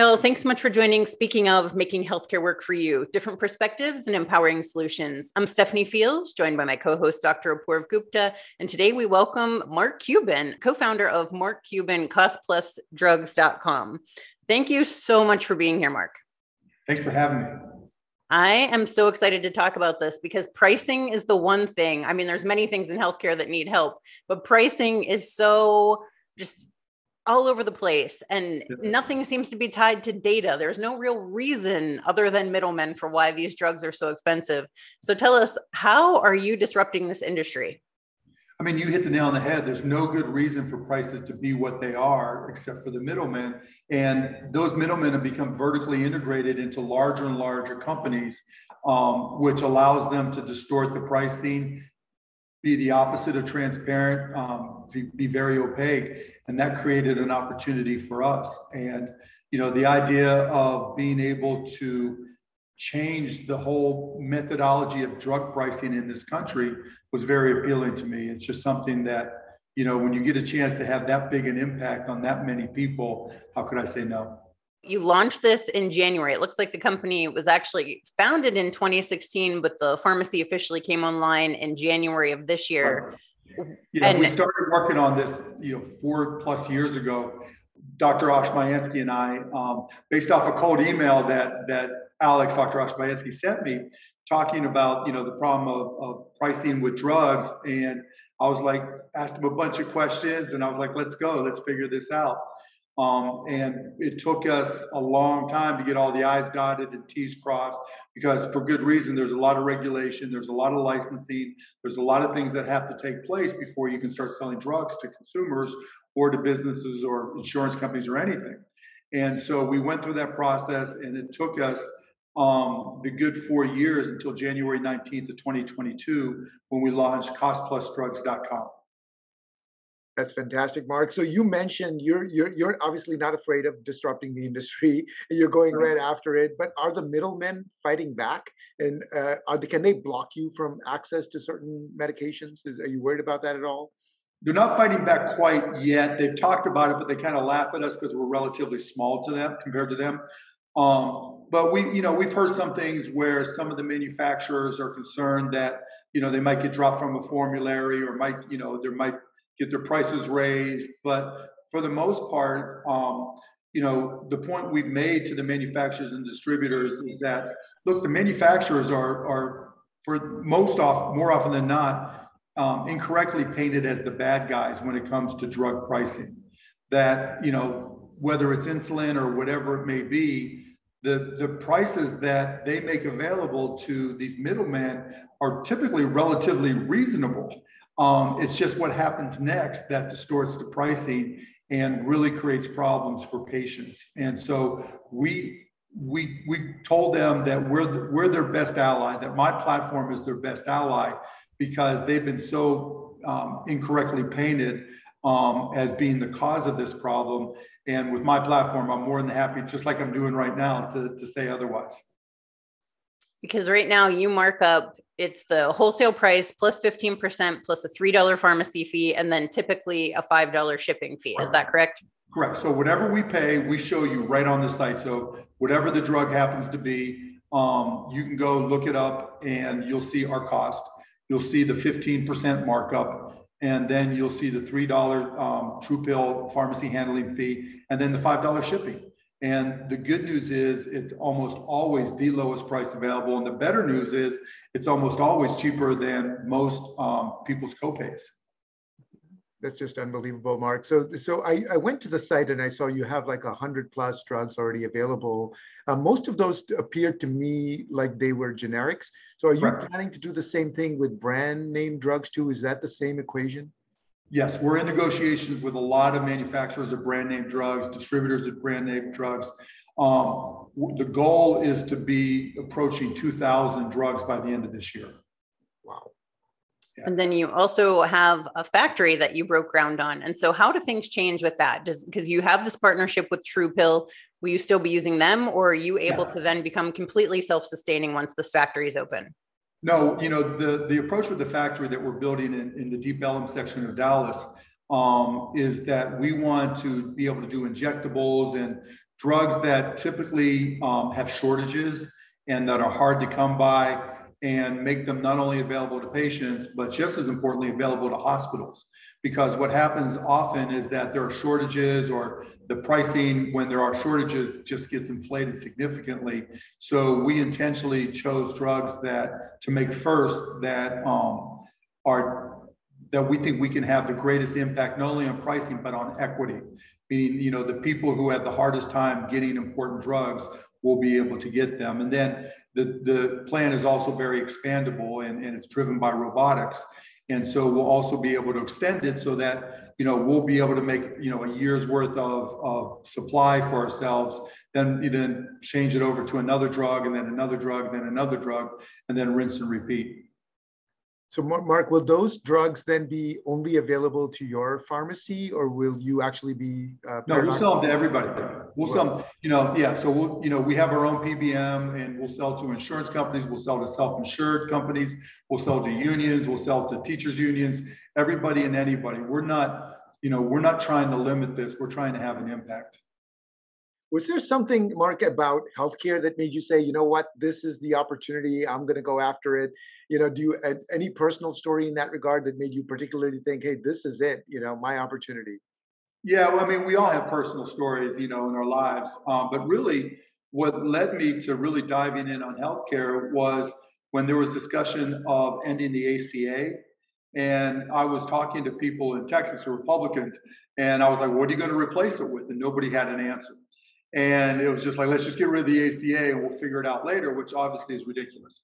All. Thanks so much for joining. Speaking of making healthcare work for you, different perspectives and empowering solutions. I'm Stephanie Fields, joined by my co host, Dr. Apoorv Gupta. And today we welcome Mark Cuban, co founder of Mark Cuban CostPlusDrugs.com. Thank you so much for being here, Mark. Thanks for having me. I am so excited to talk about this because pricing is the one thing. I mean, there's many things in healthcare that need help, but pricing is so just all over the place and nothing seems to be tied to data. There's no real reason other than middlemen for why these drugs are so expensive. So tell us how are you disrupting this industry? I mean you hit the nail on the head. There's no good reason for prices to be what they are except for the middlemen. And those middlemen have become vertically integrated into larger and larger companies um, which allows them to distort the pricing be the opposite of transparent, um, be, very opaque, and that created an opportunity for us. And you know, the idea of being able to change the whole methodology of drug pricing in this country was very appealing to me. It's just something that you know, when you get a chance to have that big an impact on that many people, how could I say no? you launched this in January. It looks like the company was actually founded in 2016, but the pharmacy officially came online in January of this year. Yeah, and we started working on this, you know, four plus years ago. Dr. Oshmyansky and I, um, based off a cold email that that Alex, Dr. Oshmyansky sent me, talking about you know the problem of, of pricing with drugs, and I was like, asked him a bunch of questions, and I was like, let's go, let's figure this out. Um, and it took us a long time to get all the I's dotted and T's crossed because, for good reason, there's a lot of regulation, there's a lot of licensing, there's a lot of things that have to take place before you can start selling drugs to consumers or to businesses or insurance companies or anything. And so we went through that process, and it took us um, the good four years until January 19th of 2022 when we launched CostPlusDrugs.com. That's fantastic, Mark. So you mentioned you're you're you're obviously not afraid of disrupting the industry. You're going right, after it. But are the middlemen fighting back? And uh, are they, can they block you from access to certain medications? Is, are you worried about that at all? They're not fighting back quite yet. They've talked about it, but they kind of laugh at us because we're relatively small to them compared to them. Um, but we, you know, we've heard some things where some of the manufacturers are concerned that you know they might get dropped from a formulary or might, you know, there might get their prices raised. But for the most part, um, you know, the point we've made to the manufacturers and distributors is that look, the manufacturers are are for most off more often than not um, incorrectly painted as the bad guys when it comes to drug pricing. That you know whether it's insulin or whatever it may be, the, the prices that they make available to these middlemen are typically relatively reasonable. Um, it's just what happens next that distorts the pricing and really creates problems for patients. And so we we we told them that we're we're their best ally. That my platform is their best ally because they've been so um, incorrectly painted um, as being the cause of this problem. And with my platform, I'm more than happy, just like I'm doing right now, to, to say otherwise because right now you mark up it's the wholesale price plus 15% plus a $3 pharmacy fee and then typically a $5 shipping fee. Is that correct? Correct. So whatever we pay we show you right on the site. So whatever the drug happens to be um, you can go look it up and you'll see our cost. You'll see the 15% markup and then you'll see the $3 um, TruePill pharmacy handling fee and then the $5 shipping and the good news is it's almost always the lowest price available. And the better news is it's almost always cheaper than most um, people's copays. That's just unbelievable, Mark. So, so I, I went to the site and I saw you have like a hundred plus drugs already available. Uh, most of those appeared to me like they were generics. So, are you Correct. planning to do the same thing with brand name drugs too? Is that the same equation? Yes, we're in negotiations with a lot of manufacturers of brand name drugs, distributors of brand name drugs. Um, the goal is to be approaching 2,000 drugs by the end of this year. Wow. Yeah. And then you also have a factory that you broke ground on. And so, how do things change with that? Does because you have this partnership with TruePill, will you still be using them, or are you able yeah. to then become completely self-sustaining once this factory is open? No, you know, the, the approach with the factory that we're building in, in the Deep Ellum section of Dallas um, is that we want to be able to do injectables and drugs that typically um, have shortages and that are hard to come by and make them not only available to patients, but just as importantly, available to hospitals. Because what happens often is that there are shortages or the pricing when there are shortages just gets inflated significantly. So we intentionally chose drugs that to make first that um, are that we think we can have the greatest impact not only on pricing but on equity. Meaning you know the people who have the hardest time getting important drugs will be able to get them. And then the, the plan is also very expandable and, and it's driven by robotics and so we'll also be able to extend it so that you know we'll be able to make you know a year's worth of, of supply for ourselves then you then change it over to another drug and then another drug then another drug and then rinse and repeat so Mark, will those drugs then be only available to your pharmacy or will you actually be? Uh, no, we'll sell them to everybody. We'll sell them, you know, yeah. So we'll, you know, we have our own PBM and we'll sell to insurance companies. We'll sell to self-insured companies. We'll sell to unions. We'll sell to teachers unions, everybody and anybody. We're not, you know, we're not trying to limit this. We're trying to have an impact. Was there something, Mark, about healthcare that made you say, you know what, this is the opportunity, I'm going to go after it? You know, do you any personal story in that regard that made you particularly think, hey, this is it, you know, my opportunity? Yeah, well, I mean, we all have personal stories, you know, in our lives. Um, but really, what led me to really diving in on healthcare was when there was discussion of ending the ACA. And I was talking to people in Texas, Republicans, and I was like, what are you going to replace it with? And nobody had an answer. And it was just like, let's just get rid of the ACA and we'll figure it out later, which obviously is ridiculous.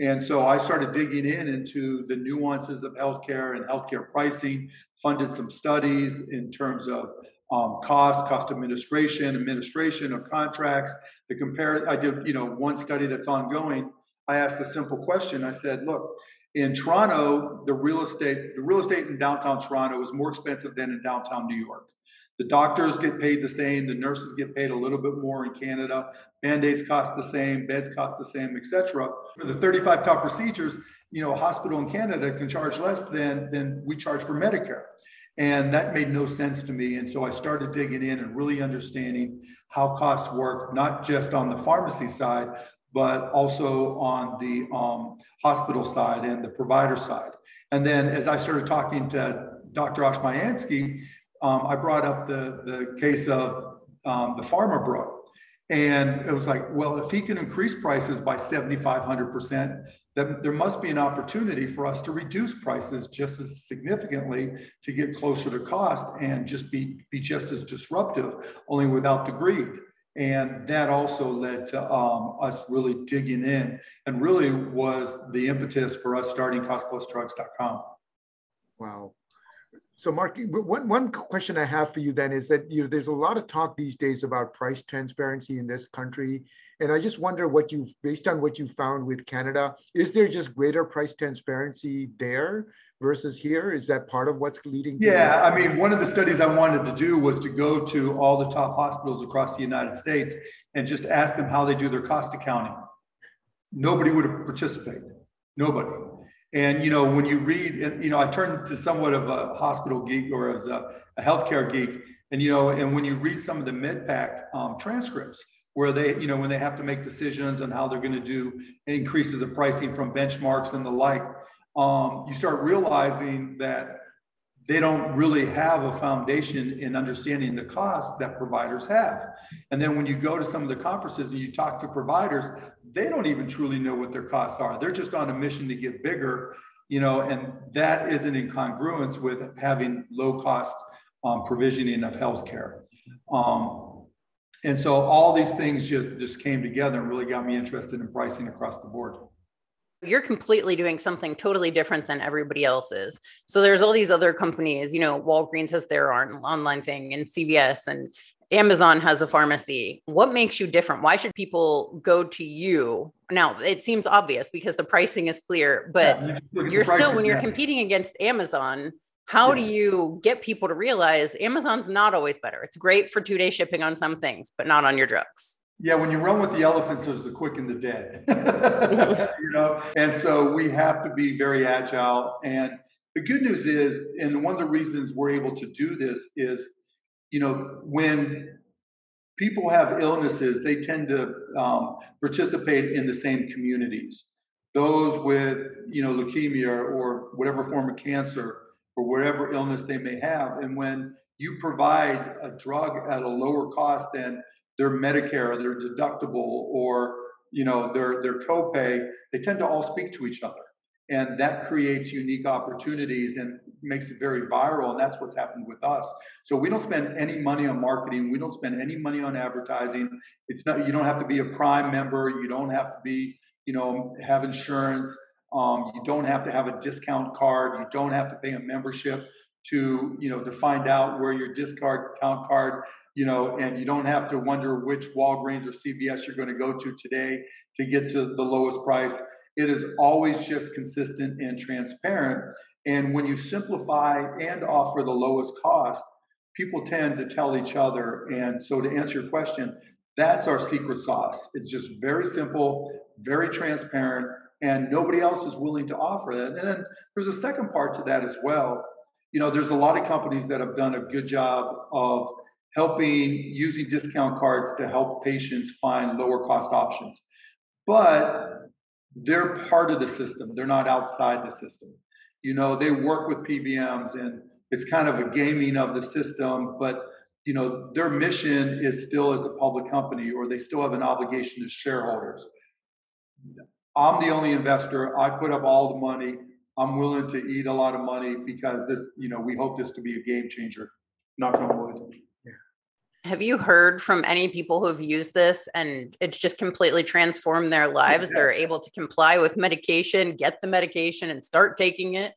And so I started digging in into the nuances of healthcare and healthcare pricing, funded some studies in terms of um, cost, cost administration, administration of contracts. The compare, I did, you know, one study that's ongoing. I asked a simple question. I said, look, in Toronto, the real estate, the real estate in downtown Toronto is more expensive than in downtown New York. The doctors get paid the same. The nurses get paid a little bit more in Canada. Band-aids cost the same. Beds cost the same, etc. For the 35 top procedures, you know, a hospital in Canada can charge less than than we charge for Medicare. And that made no sense to me. And so I started digging in and really understanding how costs work, not just on the pharmacy side, but also on the um, hospital side and the provider side. And then as I started talking to Dr. Oshmyansky, um, I brought up the, the case of um, the Pharma Bro. And it was like, well, if he can increase prices by 7,500%, then there must be an opportunity for us to reduce prices just as significantly to get closer to cost and just be, be just as disruptive, only without the greed. And that also led to um, us really digging in and really was the impetus for us starting costplusdrugs.com. Wow. So, Mark, one, one question I have for you then is that you know there's a lot of talk these days about price transparency in this country, and I just wonder what you, based on what you found with Canada, is there just greater price transparency there versus here? Is that part of what's leading? To yeah, that? I mean, one of the studies I wanted to do was to go to all the top hospitals across the United States and just ask them how they do their cost accounting. Nobody would have participated. Nobody. And you know, when you read, you know, I turned to somewhat of a hospital geek or as a, a healthcare geek, and you know, and when you read some of the MedPAC um, transcripts, where they, you know, when they have to make decisions on how they're going to do increases of pricing from benchmarks and the like, um, you start realizing that they don't really have a foundation in understanding the costs that providers have. And then when you go to some of the conferences and you talk to providers, they don't even truly know what their costs are. They're just on a mission to get bigger, you know, and that isn't in congruence with having low cost um, provisioning of healthcare. Um, and so all these things just, just came together and really got me interested in pricing across the board you're completely doing something totally different than everybody else is. So there's all these other companies, you know, Walgreens has their online thing and CVS and Amazon has a pharmacy. What makes you different? Why should people go to you? Now, it seems obvious because the pricing is clear, but yeah, you're still, when you're competing against Amazon, how yeah. do you get people to realize Amazon's not always better? It's great for two day shipping on some things, but not on your drugs. Yeah, when you run with the elephants, there's the quick and the dead. you know, and so we have to be very agile. And the good news is, and one of the reasons we're able to do this is, you know, when people have illnesses, they tend to um, participate in the same communities. Those with, you know, leukemia or whatever form of cancer or whatever illness they may have. And when you provide a drug at a lower cost than their Medicare, their deductible, or you know their their copay, they tend to all speak to each other, and that creates unique opportunities and makes it very viral. And that's what's happened with us. So we don't spend any money on marketing. We don't spend any money on advertising. It's not. You don't have to be a Prime member. You don't have to be. You know, have insurance. Um, you don't have to have a discount card. You don't have to pay a membership to you know to find out where your discard count card you know and you don't have to wonder which walgreens or cvs you're going to go to today to get to the lowest price. It is always just consistent and transparent. And when you simplify and offer the lowest cost people tend to tell each other. And so to answer your question that's our secret sauce. It's just very simple very transparent and nobody else is willing to offer that and then there's a second part to that as well you know, there's a lot of companies that have done a good job of helping using discount cards to help patients find lower cost options. But they're part of the system, they're not outside the system. You know, they work with PBMs and it's kind of a gaming of the system, but you know, their mission is still as a public company or they still have an obligation to shareholders. I'm the only investor. I put up all the money. I'm willing to eat a lot of money because this, you know, we hope this to be a game changer. Knock on wood. Have you heard from any people who have used this and it's just completely transformed their lives? Yeah. They're able to comply with medication, get the medication, and start taking it?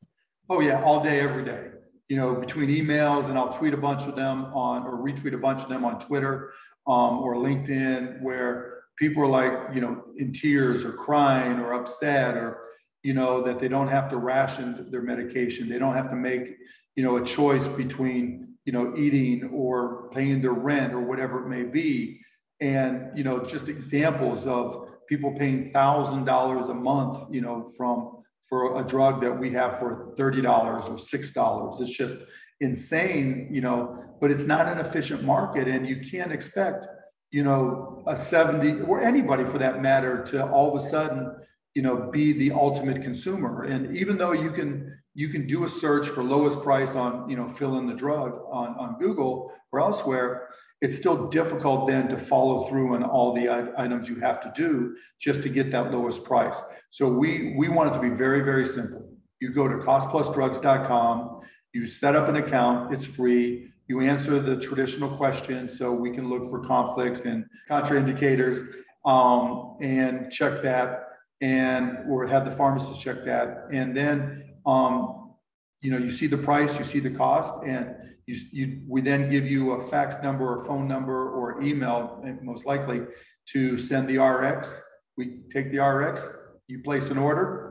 Oh, yeah, all day, every day. You know, between emails, and I'll tweet a bunch of them on or retweet a bunch of them on Twitter um, or LinkedIn where people are like, you know, in tears or crying or upset or you know, that they don't have to ration their medication. They don't have to make, you know, a choice between, you know, eating or paying their rent or whatever it may be. And, you know, just examples of people paying thousand dollars a month, you know, from for a drug that we have for $30 or $6. It's just insane, you know, but it's not an efficient market. And you can't expect, you know, a 70 or anybody for that matter to all of a sudden you know be the ultimate consumer. And even though you can you can do a search for lowest price on you know fill in the drug on, on google or elsewhere it's still difficult then to follow through on all the items you have to do just to get that lowest price. So we we want it to be very very simple. You go to costplusdrugs.com you set up an account it's free you answer the traditional questions so we can look for conflicts and contraindicators um, and check that and or have the pharmacist check that. And then, um, you know, you see the price, you see the cost, and you, you we then give you a fax number or phone number or email, most likely, to send the RX. We take the RX, you place an order,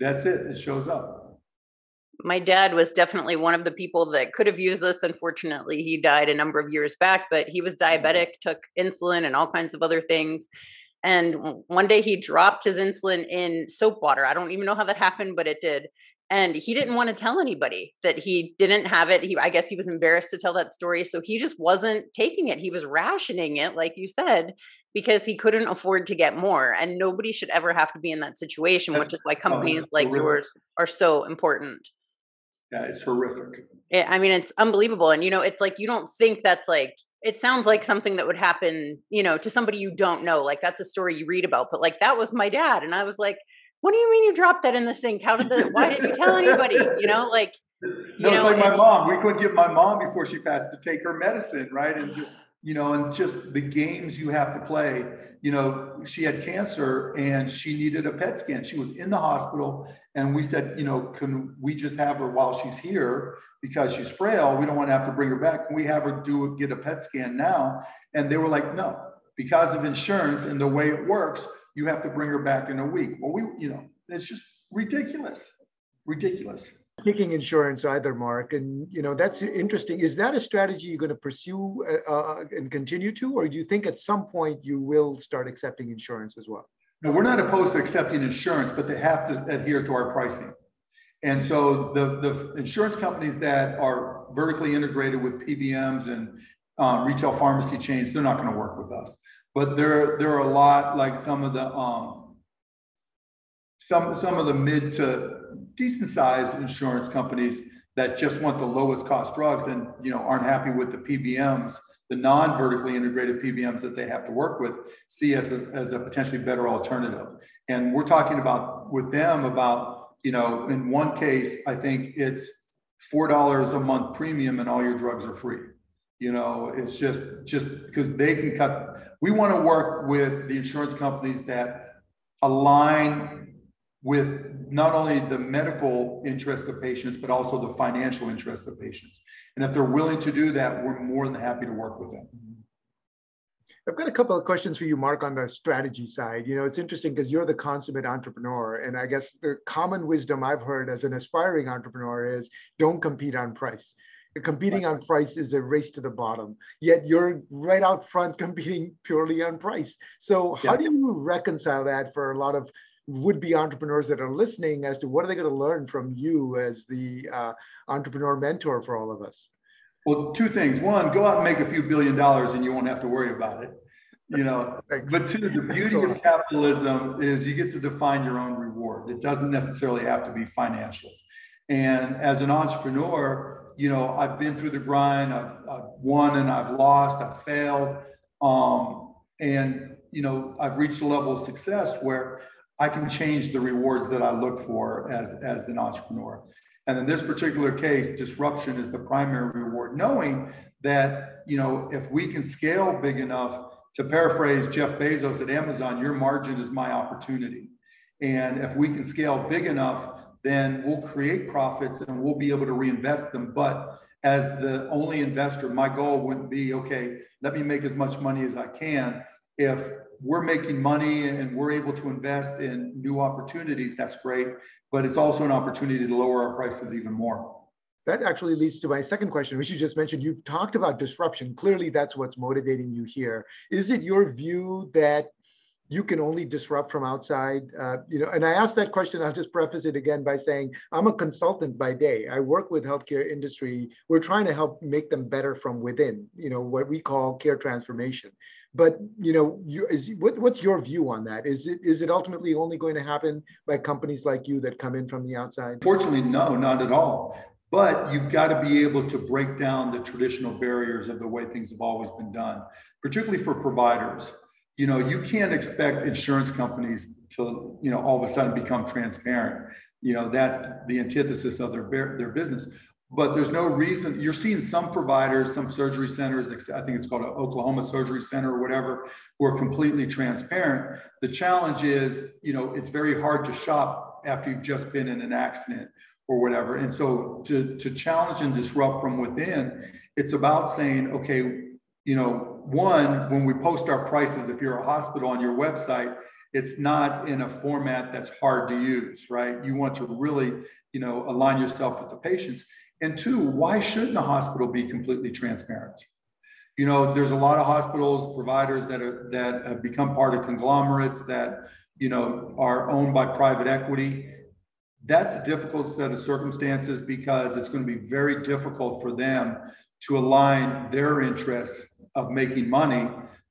that's it, it shows up. My dad was definitely one of the people that could have used this. Unfortunately, he died a number of years back, but he was diabetic, took insulin and all kinds of other things and one day he dropped his insulin in soap water. I don't even know how that happened, but it did. And he didn't want to tell anybody that he didn't have it. He, I guess he was embarrassed to tell that story. So he just wasn't taking it. He was rationing it, like you said, because he couldn't afford to get more. And nobody should ever have to be in that situation, which is why oh, companies like yours are so important. Yeah, it's horrific. It, I mean, it's unbelievable. And, you know, it's like you don't think that's like it sounds like something that would happen, you know, to somebody you don't know. Like that's a story you read about, but like that was my dad. And I was like, what do you mean you dropped that in the sink? How did the, why didn't you tell anybody? You know, like, you no, know, it's like my mom. We couldn't give my mom before she passed to take her medicine, right? And just you know, and just the games you have to play. You know, she had cancer and she needed a PET scan. She was in the hospital, and we said, you know, can we just have her while she's here because she's frail? We don't want to have to bring her back. Can we have her do get a PET scan now? And they were like, no, because of insurance and the way it works, you have to bring her back in a week. Well, we, you know, it's just ridiculous, ridiculous taking insurance either, Mark. And you know that's interesting. Is that a strategy you're going to pursue uh, uh, and continue to, or do you think at some point you will start accepting insurance as well? No, we're not opposed to accepting insurance, but they have to adhere to our pricing. And so the, the insurance companies that are vertically integrated with PBMs and um, retail pharmacy chains, they're not going to work with us. But there, there are a lot like some of the um, some some of the mid to decent sized insurance companies that just want the lowest cost drugs and you know aren't happy with the PBMs, the non-vertically integrated PBMs that they have to work with, see as a, as a potentially better alternative. And we're talking about with them about you know in one case I think it's four dollars a month premium and all your drugs are free you know it's just just because they can cut we want to work with the insurance companies that align with not only the medical interest of patients but also the financial interest of patients and if they're willing to do that we're more than happy to work with them I've got a couple of questions for you, Mark, on the strategy side. You know, it's interesting because you're the consummate entrepreneur. And I guess the common wisdom I've heard as an aspiring entrepreneur is don't compete on price competing on price is a race to the bottom yet you're right out front competing purely on price so how yeah. do you reconcile that for a lot of would-be entrepreneurs that are listening as to what are they going to learn from you as the uh, entrepreneur mentor for all of us well two things one go out and make a few billion dollars and you won't have to worry about it you know but two the beauty of capitalism is you get to define your own reward it doesn't necessarily have to be financial and as an entrepreneur you know, I've been through the grind. I've, I've won and I've lost. I've failed. Um, and, you know, I've reached a level of success where I can change the rewards that I look for as, as an entrepreneur. And in this particular case, disruption is the primary reward, knowing that, you know, if we can scale big enough, to paraphrase Jeff Bezos at Amazon, your margin is my opportunity. And if we can scale big enough then we'll create profits and we'll be able to reinvest them. But as the only investor, my goal wouldn't be, okay, let me make as much money as I can. If we're making money and we're able to invest in new opportunities, that's great. But it's also an opportunity to lower our prices even more. That actually leads to my second question, which you just mentioned. You've talked about disruption. Clearly, that's what's motivating you here. Is it your view that you can only disrupt from outside uh, you know and i asked that question i'll just preface it again by saying i'm a consultant by day i work with healthcare industry we're trying to help make them better from within you know what we call care transformation but you know you, is, what, what's your view on that is it is it ultimately only going to happen by companies like you that come in from the outside fortunately no not at all but you've got to be able to break down the traditional barriers of the way things have always been done particularly for providers you know, you can't expect insurance companies to, you know, all of a sudden become transparent. You know, that's the antithesis of their their business. But there's no reason you're seeing some providers, some surgery centers, I think it's called an Oklahoma Surgery Center or whatever, who are completely transparent. The challenge is, you know, it's very hard to shop after you've just been in an accident or whatever. And so to, to challenge and disrupt from within, it's about saying, okay, you know, one, when we post our prices, if you're a hospital on your website, it's not in a format that's hard to use, right? You want to really, you know, align yourself with the patients. And two, why shouldn't a hospital be completely transparent? You know, there's a lot of hospitals, providers that are that have become part of conglomerates that, you know, are owned by private equity. That's a difficult set of circumstances because it's going to be very difficult for them to align their interests of making money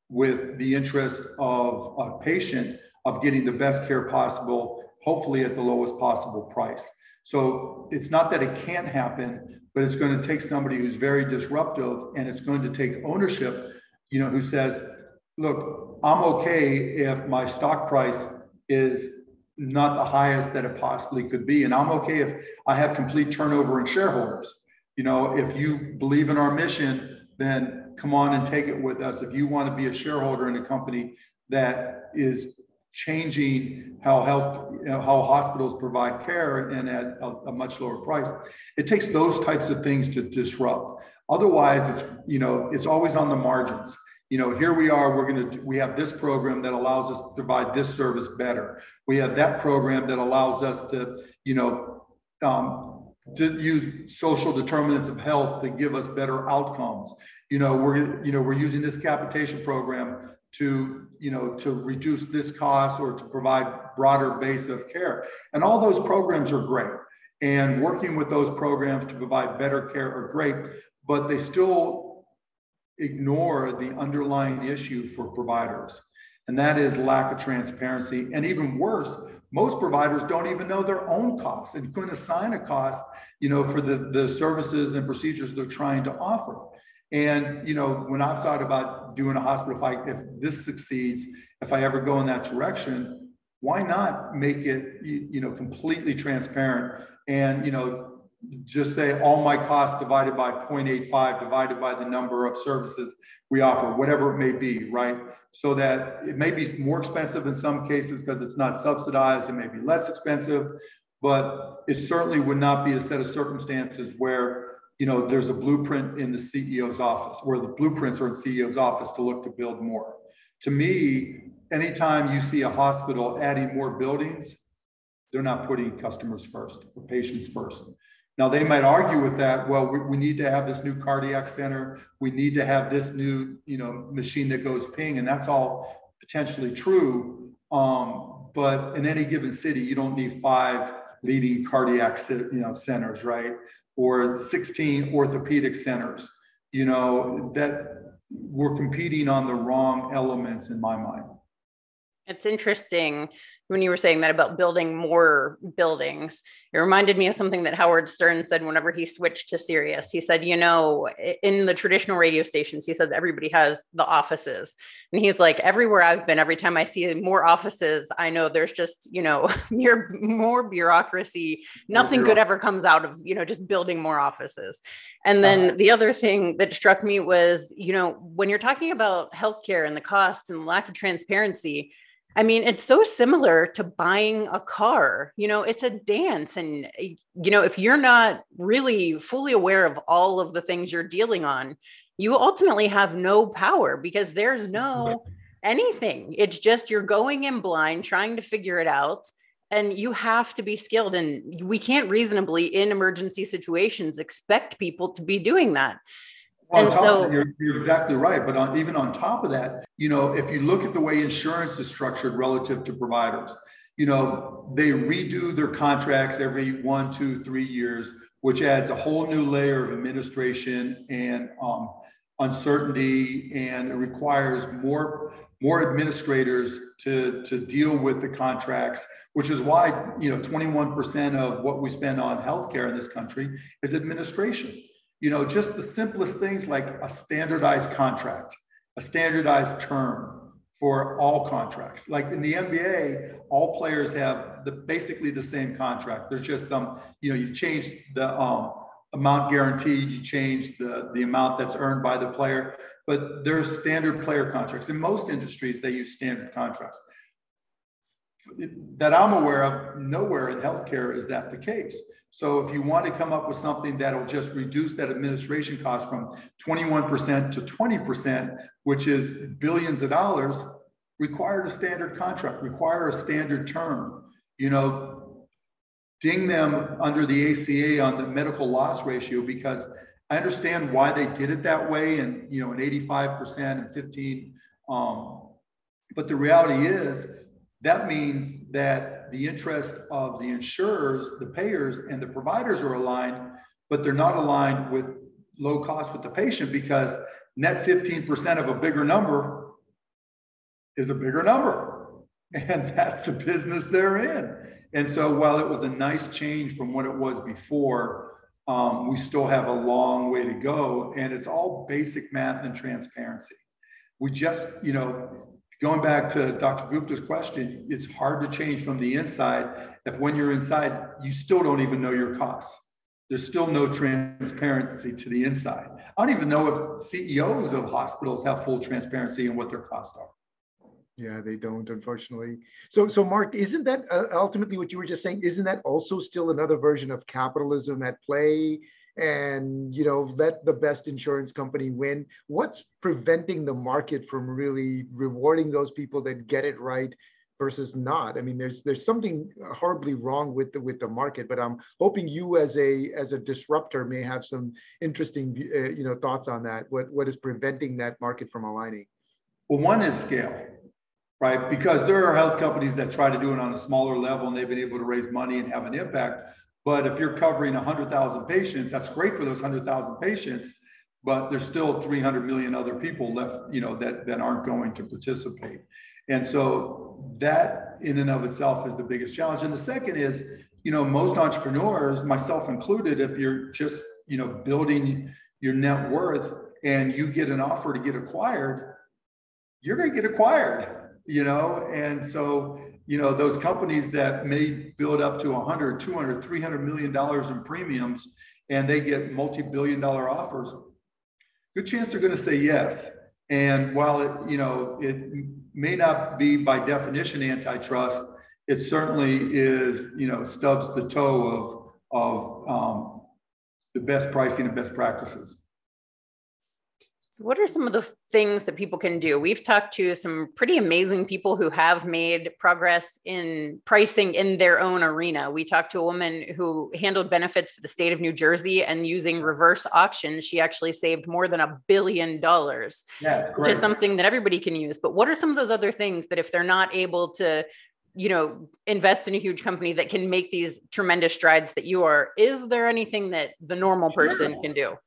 with the interest of a patient of getting the best care possible, hopefully at the lowest possible price. So it's not that it can't happen, but it's going to take somebody who's very disruptive and it's going to take ownership, you know, who says, look, I'm okay if my stock price is not the highest that it possibly could be. And I'm okay if I have complete turnover in shareholders. You know, if you believe in our mission, then come on and take it with us. If you want to be a shareholder in a company that is changing how health, you know, how hospitals provide care and at a, a, much lower price, it takes those types of things to disrupt. Otherwise, it's you know it's always on the margins. You know, here we are. We're going to we have this program that allows us to provide this service better. We have that program that allows us to you know um, to use social determinants of health to give us better outcomes. You know, we're you know we're using this capitation program to you know to reduce this cost or to provide broader base of care. And all those programs are great. And working with those programs to provide better care are great, but they still ignore the underlying issue for providers, and that is lack of transparency. And even worse, most providers don't even know their own costs and couldn't assign a cost, you know, for the, the services and procedures they're trying to offer. And you know, when I've thought about doing a hospital, I, if this succeeds, if I ever go in that direction, why not make it you know completely transparent and you know just say all my costs divided by 0.85 divided by the number of services we offer, whatever it may be, right? So that it may be more expensive in some cases because it's not subsidized, it may be less expensive, but it certainly would not be a set of circumstances where you know there's a blueprint in the CEO's office, where the blueprints are in CEO's office to look to build more. To me, anytime you see a hospital adding more buildings, they're not putting customers first or patients first. Now, they might argue with that, well, we, we, need to have this new cardiac center. We need to have this new, you know, machine that goes ping, and that's all potentially true. Um, but in any given city, you don't need five leading cardiac, you know, centers, right? Or 16 orthopedic centers. You know, that we're competing on the wrong elements in my mind. It's interesting when you were saying that about building more buildings. It reminded me of something that Howard Stern said whenever he switched to Sirius. He said, you know, in the traditional radio stations, he said everybody has the offices. And he's like, everywhere I've been, every time I see more offices, I know there's just, you know, more, more bureaucracy. Nothing good ever comes out of, you know, just building more offices. And then the other thing that struck me was, you know, when you're talking about healthcare and the costs and lack of transparency, I mean, it's so similar to buying a car. You know, it's a dance. And, eh, you know, if you're not really fully aware of all of the things you're dealing on, you ultimately have no power because there's no anything. It's just you're going in blind, trying to figure it out. And you have to be skilled. And we can't reasonably, in emergency situations, expect people to be doing that. Well, and so, you're, you're, exactly right. But on, even on top of that, you know, if you look at the way insurance is structured relative to providers, you know, they redo their contracts every one, two, three years, which adds a whole new layer of administration and um, uncertainty, and it requires more more administrators to to deal with the contracts. Which is why you know 21% of what we spend on healthcare in this country is administration you know, just the simplest things like a standardized contract, a standardized term for all contracts. Like in the NBA, all players have the basically the same contract. There's just some, you know, you change the um, amount guaranteed, you change the, the amount that's earned by the player, but there's standard player contracts. In most industries, they use standard contracts. That I'm aware of, nowhere in healthcare is that the case. So if you want to come up with something that'll just reduce that administration cost from 21% to 20%, which is billions of dollars, require a standard contract, require a standard term. You know, ding them under the ACA on the medical loss ratio because I understand why they did it that way and you know an 85% and 15 um, but the reality is that means that the interest of the insurers, the payers, and the providers are aligned, but they're not aligned with low cost with the patient because net 15% of a bigger number is a bigger number. And that's the business they're in. And so while it was a nice change from what it was before, um, we still have a long way to go. And it's all basic math and transparency. We just, you know, going back to Dr. Gupta's question, it's hard to change from the inside if when you're inside, you still don't even know your costs. There's still no transparency to the inside. I don't even know if CEOs of hospitals have full transparency in what their costs are. Yeah, they don't, unfortunately. So, so Mark, isn't that uh, ultimately what you were just saying? Isn't that also still another version of capitalism at play? And you know let the best insurance company win. What's preventing the market from really rewarding those people that get it right versus not? I mean there's there's something horribly wrong with the with the market but i'm hoping you as a as a disruptor may have some interesting uh, you know thoughts on that. What what is preventing that market from aligning? Well one is scale right? Because there are health companies that try to do it on a smaller level and they've been able to raise money and have an impact but if you're covering 100,000 patients, that's great for those 100,000 patients. but there's still 300 million other people left, you know, that, that aren't going to participate. And so that in and of itself is the biggest challenge. And the second is, you know, most entrepreneurs, myself included, if you're just, you know, building your net worth and you get an offer to get acquired, you're going to get acquired, you know? And so, you know, those companies that may build up to 100, 200, 300 million dollars in premiums and they get multi-billion dollar offers, good chance they're going to say yes. And while it, you know, it may not be by definition antitrust, it certainly is, you know, stubs the toe of, of um, the best pricing and best practices. So, what are some of the things that people can do? We've talked to some pretty amazing people who have made progress in pricing in their own arena. We talked to a woman who handled benefits for the state of New Jersey and using reverse auction, she actually saved more than a billion dollars, yeah, which is something that everybody can use. But what are some of those other things that if they're not able to you know invest in a huge company that can make these tremendous strides that you are is there anything that the normal person can do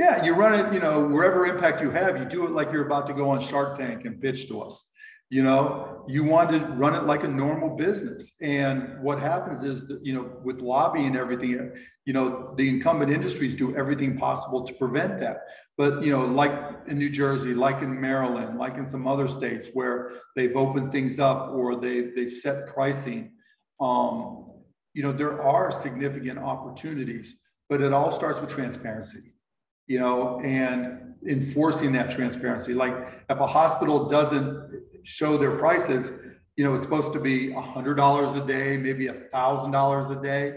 yeah, you run it, you know, wherever impact you have, you do it like you're about to go on Shark Tank and pitch to us. You know, you want to run it like a normal business. And what happens is that, you know, with lobbying and everything, you know, the incumbent industries do everything possible to prevent that. But, you know, like in New Jersey, like in Maryland, like in some other states where they've opened things up or they, they've set pricing, um, you know, there are significant opportunities, but it all starts with transparency you know, and enforcing that transparency. Like if a hospital doesn't show their prices, you know, it's supposed to be a hundred dollars a day, maybe a thousand dollars a day.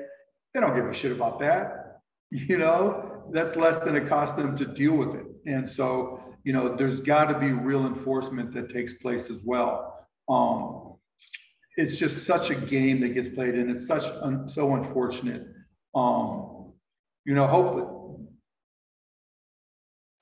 They don't give a shit about that. You know, that's less than it costs them to deal with it. And so, you know, there's got to be real enforcement that takes place as well. Um, it's just such a game that gets played, and it's such un- so unfortunate. Um, you know, hopefully,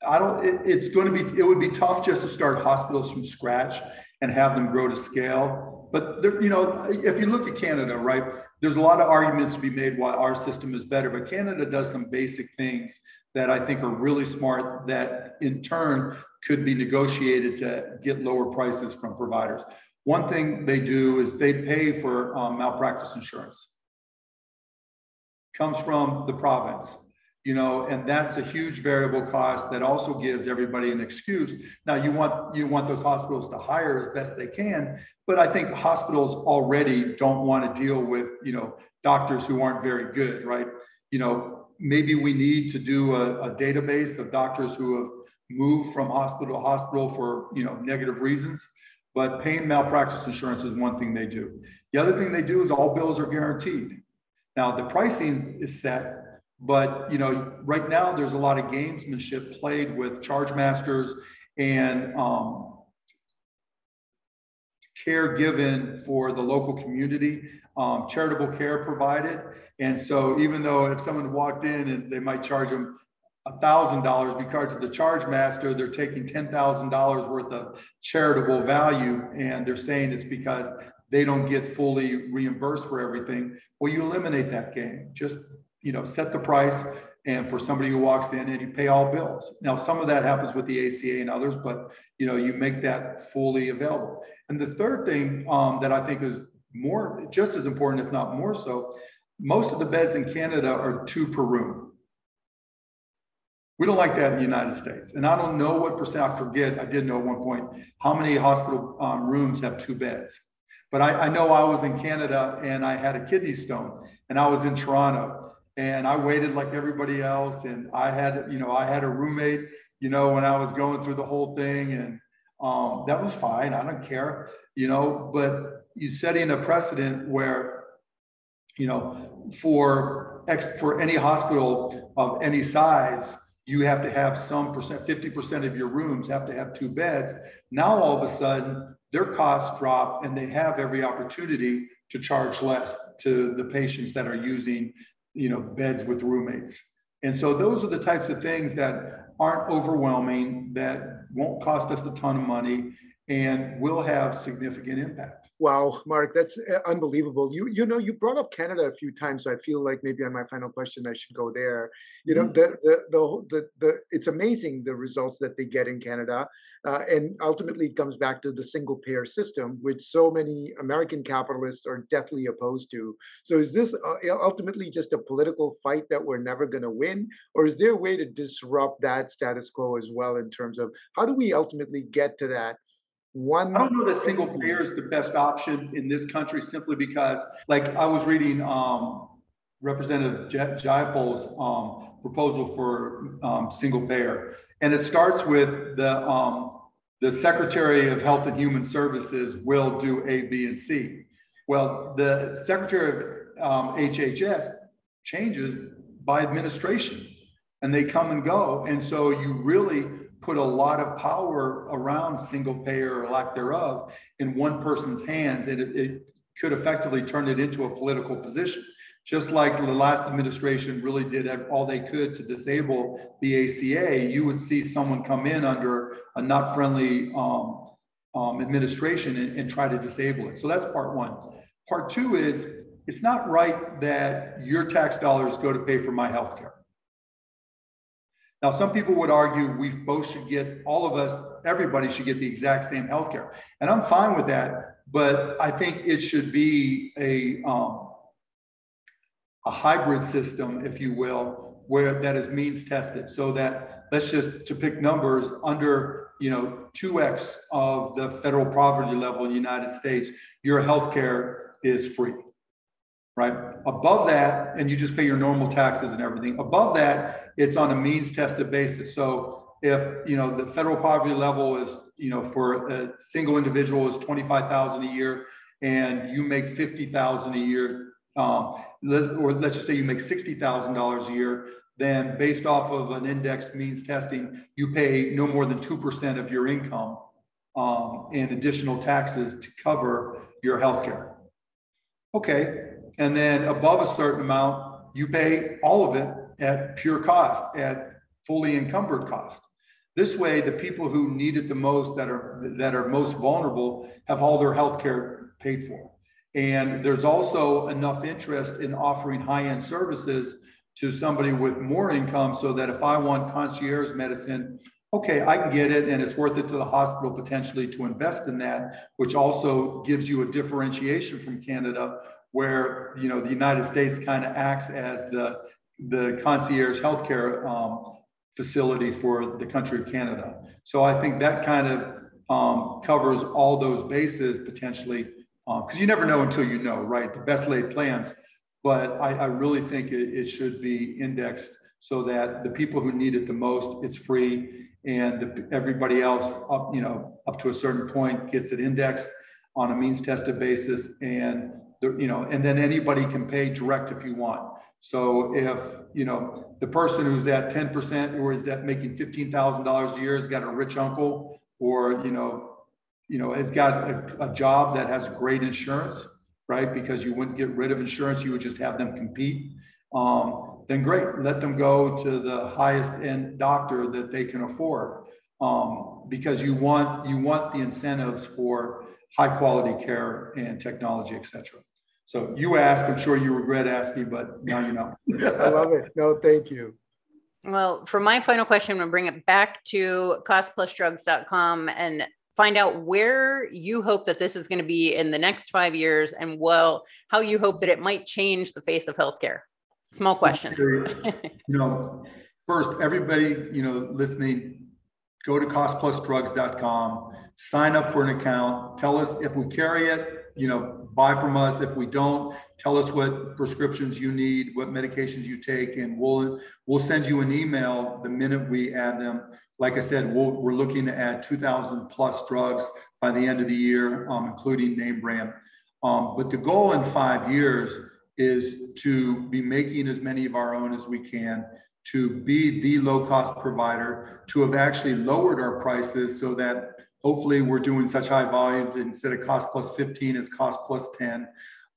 I don't, it, it's going to be, it would be tough just to start hospitals from scratch and have them grow to scale. But there, you know, if you look at Canada, right, there's a lot of arguments to be made why our system is better, but Canada does some basic things that I think are really smart that in turn could be negotiated to get lower prices from providers. One thing they do is they pay for um, malpractice insurance. Comes from the province you know and that's a huge variable cost that also gives everybody an excuse. Now you want you want those hospitals to hire as best they can but i think hospitals already don't want to deal with you know doctors who aren't very good right? You know maybe we need to do a, a database of doctors who have moved from hospital to hospital for you know negative reasons but paying malpractice insurance is one thing they do. The other thing they do is all bills are guaranteed. Now the pricing is set but you know, right now there's a lot of gamesmanship played with charge masters and um, care given for the local community, um, charitable care provided. And so even though if someone walked in and they might charge them thousand dollars because of the charge master, they're taking ten thousand dollars worth of charitable value, and they're saying it's because they don't get fully reimbursed for everything. Well, you eliminate that game. Just you know, set the price and for somebody who walks in and you pay all bills. Now, some of that happens with the ACA and others, but you know, you make that fully available. And the third thing um, that I think is more, just as important, if not more so, most of the beds in Canada are two per room. We don't like that in the United States. And I don't know what percent, I forget, I did know at one point, how many hospital um, rooms have two beds. But I, I know I was in Canada and I had a kidney stone and I was in Toronto and I waited like everybody else. And I had, you know, I had a roommate, you know, when I was going through the whole thing, and um, that was fine. I don't care, you know. But you setting a precedent where, you know, for ex for any hospital of any size, you have to have some percent, 50% of your rooms have to have two beds. Now all of a sudden, their costs drop and they have every opportunity to charge less to the patients that are using you know, beds with roommates. And so those are the types of things that aren't overwhelming, that won't cost us a ton of money, and will have significant impact. Wow, Mark, that's uh, unbelievable. You you know you brought up Canada a few times, so I feel like maybe on my final question I should go there. You know, mm-hmm. the, the the the the it's amazing the results that they get in Canada, uh, and ultimately it comes back to the single payer system, which so many American capitalists are deathly opposed to. So is this uh, ultimately just a political fight that we're never going to win, or is there a way to disrupt that status quo as well in terms of how do we ultimately get to that? One i don't know that single payer is the best option in this country simply because like i was reading um, representative jayapal's um, proposal for um, single payer. And it starts with the um, the secretary of health and human services will do a b and c. Well the secretary of hhs um, changes by administration and they come and go. And so you really put a lot of power around single payer or lack thereof in one person's hands, and it, it could effectively turn it into a political position. Just like the last administration really did all they could to disable the ACA, you would see someone come in under a not friendly um, um, administration and, and try to disable it. So that's part one. Part two is it's not right that your tax dollars go to pay for my health care. Now, some people would argue we both should get, all of us, everybody should get the exact same healthcare. And I'm fine with that, but I think it should be a, um, a hybrid system, if you will, where that is means tested so that let's just to pick numbers under you know 2x of the federal poverty level in the United States, your healthcare is free right? Above that, and you just pay your normal taxes and everything. Above that, it's on a means tested basis. So if you know the federal poverty level is you know for a single individual is 25,000 a year and you make 50,000 a year um, or let's just say you make $60,000 a year then based off of an index means testing you pay no more than 2% of your income um, in additional taxes to cover your health care okay and then above a certain amount, you pay all of it at pure cost, at fully encumbered cost. This way, the people who need it the most, that are that are most vulnerable, have all their health care paid for. And there's also enough interest in offering high-end services to somebody with more income so that if I want concierge medicine, okay, I can get it and it's worth it to the hospital potentially to invest in that, which also gives you a differentiation from Canada where you know the United States kind of acts as the the concierge healthcare um, facility for the country of Canada. So I think that kind of um, covers all those bases potentially, because um, you never know until you know, right? The best laid plans. But I, I really think it, it, should be indexed so that the people who need it the most, it's free, and the, everybody else up, you know, up to a certain point gets it indexed on a means tested basis, and you know, and then anybody can pay direct if you want. So if, you know, the person who's at 10% or is that making $15,000 a year has got a rich uncle or, you know, you know, has got a, a job that has great insurance, right? Because you wouldn't get rid of insurance, you would just have them compete. Um, then great, let them go to the highest end doctor that they can afford. Um, because you want you want the incentives for high quality care and technology, et cetera. So you asked, I'm sure you regret asking, but now you know. I love it. No, thank you. Well, for my final question, I'm going to bring it back to costplusdrugs.com and find out where you hope that this is going to be in the next five years and well, how you hope that it might change the face of healthcare. Small question. you know, first, everybody, you know, listening, go to costplusdrugs.com, sign up for an account, tell us if we carry it, you know, buy from us. If we don't, tell us what prescriptions you need, what medications you take, and we'll we'll send you an email the minute we add them. Like I said, we we are looking to add 2,000 plus drugs by the end of the year, um, including name brand. Um, but the goal in five years is to be making as many of our own as we can, to be the low cost provider, to have actually lowered our prices so that hopefully we're doing such high volumes instead of cost plus 15 it's cost plus 10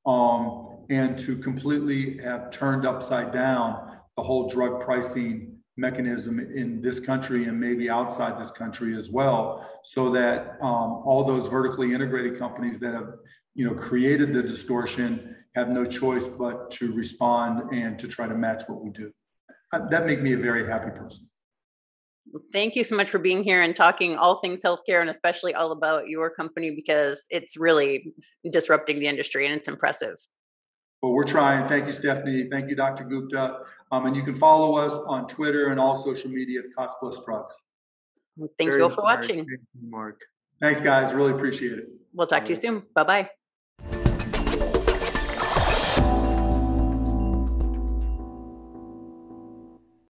um, and to completely have turned upside down the whole drug pricing mechanism in this country and maybe outside this country as well, so that um, all those vertically integrated companies that have, you know, created the distortion have no choice but to respond and to try to match what we do. Uh, that make me a very happy person. Thank you so much for being here and talking all things healthcare and especially all about your company because it's really disrupting the industry and it's impressive. Well, we're trying. Thank you, Stephanie. Thank you, Dr. Gupta. Um, and you can follow us on Twitter and all social media at Cost Plus Drugs. Thank Very you all for watching. Thank you, Mark. Thanks, guys. Really appreciate it. We'll talk Bye. to you soon. Bye bye.